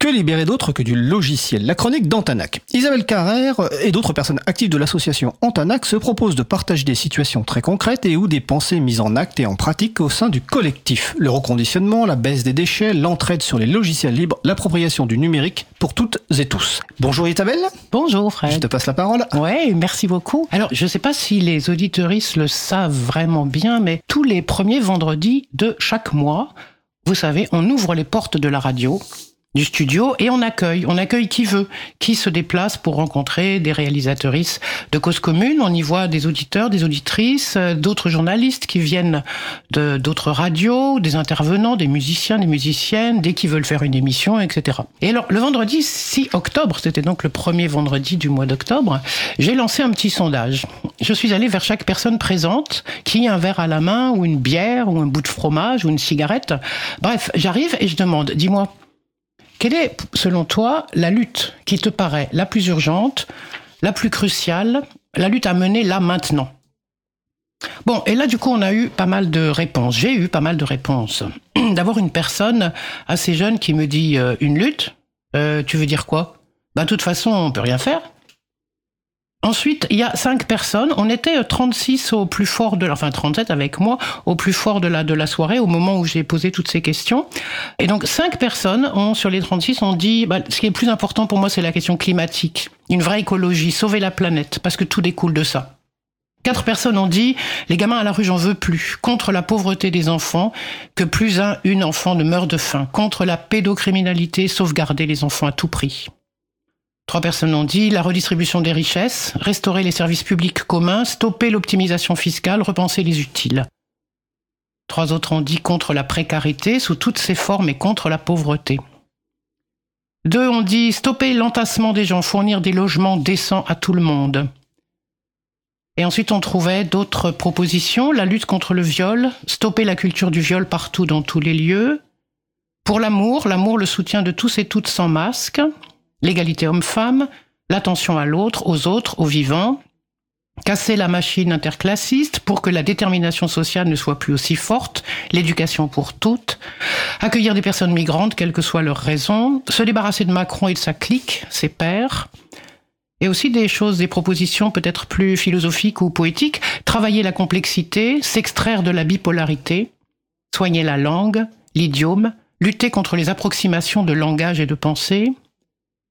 Que libérer d'autre que du logiciel La chronique d'Antanac. Isabelle Carrère et d'autres personnes actives de l'association Antanac se proposent de partager des situations très concrètes et ou des pensées mises en acte et en pratique au sein du collectif. Le reconditionnement, la baisse des déchets, l'entraide sur les logiciels libres, l'appropriation du numérique pour toutes et tous. Bonjour Isabelle. Bonjour Fred. Je te passe la parole. Ouais, merci beaucoup. Alors, je ne sais pas si les auditeuristes le savent vraiment bien, mais tous les premiers vendredis de chaque mois, vous savez, on ouvre les portes de la radio du studio et on accueille, on accueille qui veut, qui se déplace pour rencontrer des réalisatrices de cause commune. On y voit des auditeurs, des auditrices, euh, d'autres journalistes qui viennent de d'autres radios, des intervenants, des musiciens, des musiciennes, dès qu'ils veulent faire une émission, etc. Et alors le vendredi 6 octobre, c'était donc le premier vendredi du mois d'octobre, j'ai lancé un petit sondage. Je suis allé vers chaque personne présente qui a un verre à la main ou une bière ou un bout de fromage ou une cigarette. Bref, j'arrive et je demande, dis-moi, quelle est, selon toi, la lutte qui te paraît la plus urgente, la plus cruciale, la lutte à mener là maintenant? Bon, et là, du coup, on a eu pas mal de réponses. J'ai eu pas mal de réponses. D'avoir une personne assez jeune qui me dit euh, une lutte, euh, tu veux dire quoi? Ben, de toute façon, on peut rien faire. Ensuite, il y a cinq personnes. On était 36 au plus fort de, enfin 37 avec moi, au plus fort de la, de la soirée, au moment où j'ai posé toutes ces questions. Et donc, cinq personnes ont, sur les 36, ont dit, bah, ce qui est plus important pour moi, c'est la question climatique. Une vraie écologie, sauver la planète, parce que tout découle de ça. Quatre personnes ont dit, les gamins à la rue, j'en veux plus. Contre la pauvreté des enfants, que plus un, une enfant ne meure de faim. Contre la pédocriminalité, sauvegarder les enfants à tout prix. Trois personnes ont dit la redistribution des richesses, restaurer les services publics communs, stopper l'optimisation fiscale, repenser les utiles. Trois autres ont dit contre la précarité sous toutes ses formes et contre la pauvreté. Deux ont dit stopper l'entassement des gens, fournir des logements décents à tout le monde. Et ensuite on trouvait d'autres propositions, la lutte contre le viol, stopper la culture du viol partout dans tous les lieux. Pour l'amour, l'amour, le soutien de tous et toutes sans masque, l'égalité homme-femme, l'attention à l'autre, aux autres, aux vivants, casser la machine interclassiste pour que la détermination sociale ne soit plus aussi forte, l'éducation pour toutes, accueillir des personnes migrantes, quelles que soient leurs raisons, se débarrasser de Macron et de sa clique, ses pairs, et aussi des choses, des propositions peut-être plus philosophiques ou poétiques, travailler la complexité, s'extraire de la bipolarité, soigner la langue, l'idiome, lutter contre les approximations de langage et de pensée,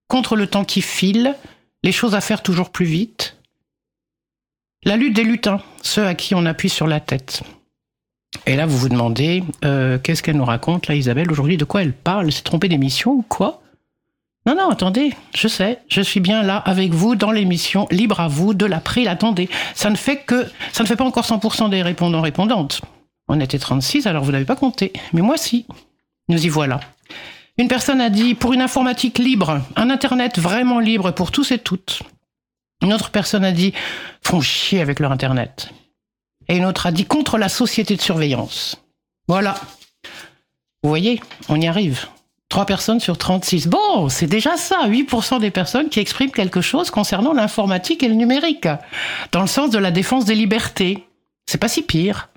contre le temps qui file, les choses à faire toujours plus vite. La lutte des lutins, ceux à qui on appuie sur la tête. Et là, vous vous demandez, euh, qu'est-ce qu'elle nous raconte, là, Isabelle, aujourd'hui De quoi elle parle Elle s'est trompée d'émission ou quoi? Non, non, attendez, je sais, je suis bien là avec vous dans l'émission Libre à vous de l'April. Attendez, ça ne fait que, ça ne fait pas encore 100% des répondants-répondantes. On était 36, alors vous n'avez pas compté. Mais moi, si. Nous y voilà. Une personne a dit pour une informatique libre, un Internet vraiment libre pour tous et toutes. Une autre personne a dit font chier avec leur Internet. Et une autre a dit contre la société de surveillance. Voilà. Vous voyez, on y arrive. Trois personnes sur 36. Bon, c'est déjà ça. 8% des personnes qui expriment quelque chose concernant l'informatique et le numérique. Dans le sens de la défense des libertés. C'est pas si pire.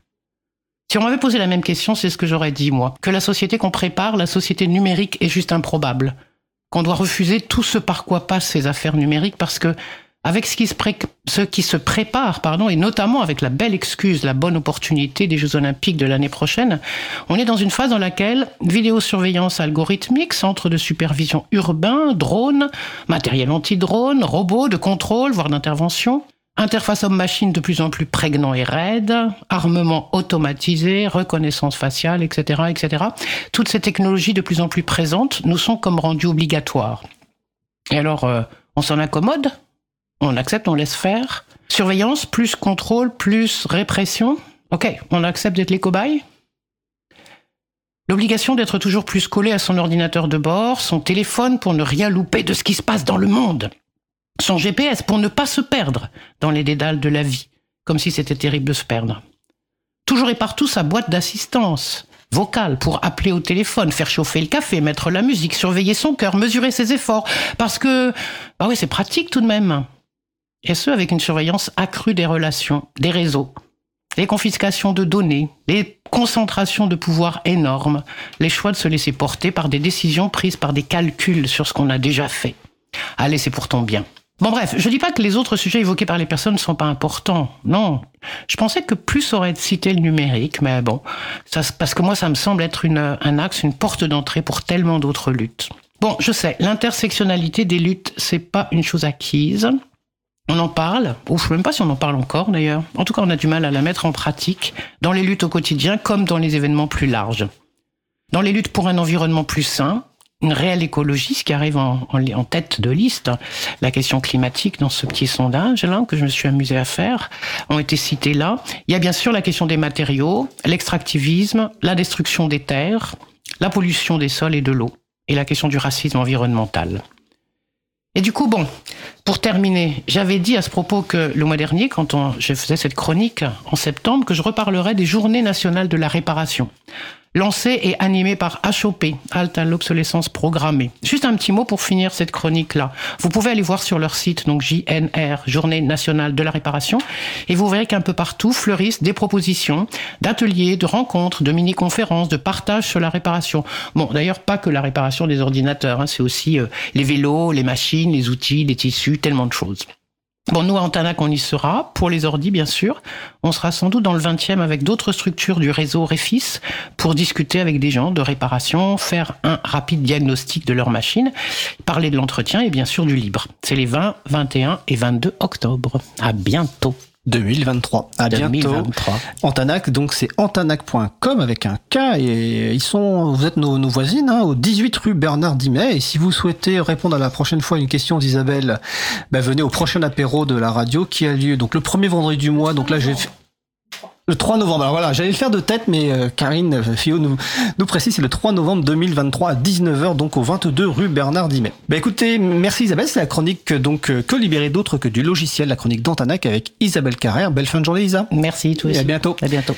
Si on m'avait posé la même question, c'est ce que j'aurais dit, moi. Que la société qu'on prépare, la société numérique, est juste improbable. Qu'on doit refuser tout ce par quoi passent ces affaires numériques parce que, avec ce qui se, prépare, pardon, et notamment avec la belle excuse, la bonne opportunité des Jeux Olympiques de l'année prochaine, on est dans une phase dans laquelle vidéosurveillance algorithmique, centre de supervision urbain, drones, matériel anti-drone, robots de contrôle, voire d'intervention, Interface homme-machine de plus en plus prégnant et raide, armement automatisé, reconnaissance faciale, etc., etc. Toutes ces technologies de plus en plus présentes nous sont comme rendues obligatoires. Et alors, euh, on s'en accommode? On accepte, on laisse faire Surveillance, plus contrôle, plus répression? Ok, on accepte d'être les cobayes? L'obligation d'être toujours plus collé à son ordinateur de bord, son téléphone pour ne rien louper de ce qui se passe dans le monde son GPS pour ne pas se perdre dans les dédales de la vie, comme si c'était terrible de se perdre. Toujours et partout sa boîte d'assistance vocale pour appeler au téléphone, faire chauffer le café, mettre la musique, surveiller son cœur, mesurer ses efforts, parce que, bah oui, c'est pratique tout de même. Et ce, avec une surveillance accrue des relations, des réseaux. les confiscations de données, les concentrations de pouvoir énormes, les choix de se laisser porter par des décisions prises par des calculs sur ce qu'on a déjà fait. Allez, c'est pour ton bien. Bon bref, je dis pas que les autres sujets évoqués par les personnes ne sont pas importants. Non. Je pensais que plus aurait cité le numérique, mais bon, parce que moi ça me semble être un axe, une porte d'entrée pour tellement d'autres luttes. Bon, je sais, l'intersectionnalité des luttes, c'est pas une chose acquise. On en parle, ou je sais même pas si on en parle encore d'ailleurs. En tout cas, on a du mal à la mettre en pratique dans les luttes au quotidien comme dans les événements plus larges. Dans les luttes pour un environnement plus sain, une réelle écologie, ce qui arrive en, en, tête de liste, la question climatique dans ce petit sondage là que je me suis amusé à faire, ont été cités là. Il y a bien sûr la question des matériaux, l'extractivisme, la destruction des terres, la pollution des sols et de l'eau, et la question du racisme environnemental. Et du coup, bon, pour terminer, j'avais dit à ce propos que le mois dernier, quand je faisais cette chronique en septembre, que je reparlerais des journées nationales de la réparation lancé et animé par HOP, Halte à l'obsolescence programmée. Juste un petit mot pour finir cette chronique-là. Vous pouvez aller voir sur leur site, donc JNR, Journée nationale de la réparation, et vous verrez qu'un peu partout fleurissent des propositions d'ateliers, de rencontres, de mini-conférences, de partage sur la réparation. Bon, d'ailleurs, pas que la réparation des ordinateurs, hein, c'est aussi euh, les vélos, les machines, les outils, les tissus, tellement de choses. Bon, nous, à Antanac, on y sera, pour les ordis, bien sûr. On sera sans doute dans le 20e avec d'autres structures du réseau Refis pour discuter avec des gens de réparation, faire un rapide diagnostic de leur machine, parler de l'entretien et bien sûr du libre. C'est les 20, 21 et 22 octobre. À bientôt. 2023. À 2023. bientôt. Antanac, donc c'est antanac.com avec un K et ils sont, vous êtes nos, nos voisines, hein, au 18 rue Bernard Dimet. Et si vous souhaitez répondre à la prochaine fois à une question d'Isabelle, ben venez au prochain apéro de la radio qui a lieu donc le premier vendredi du mois. Donc là, j'ai le 3 novembre. Alors voilà, j'allais le faire de tête, mais euh, Karine euh, Fio nous, nous précise, c'est le 3 novembre 2023 à 19h, donc au 22 rue Bernard Dimet. Bah écoutez, merci Isabelle, c'est la chronique donc euh, que libérer d'autres que du logiciel, la chronique d'Antanac avec Isabelle Carrère. Belle fin de journée Isa. Merci, toi Et à bientôt. À bientôt.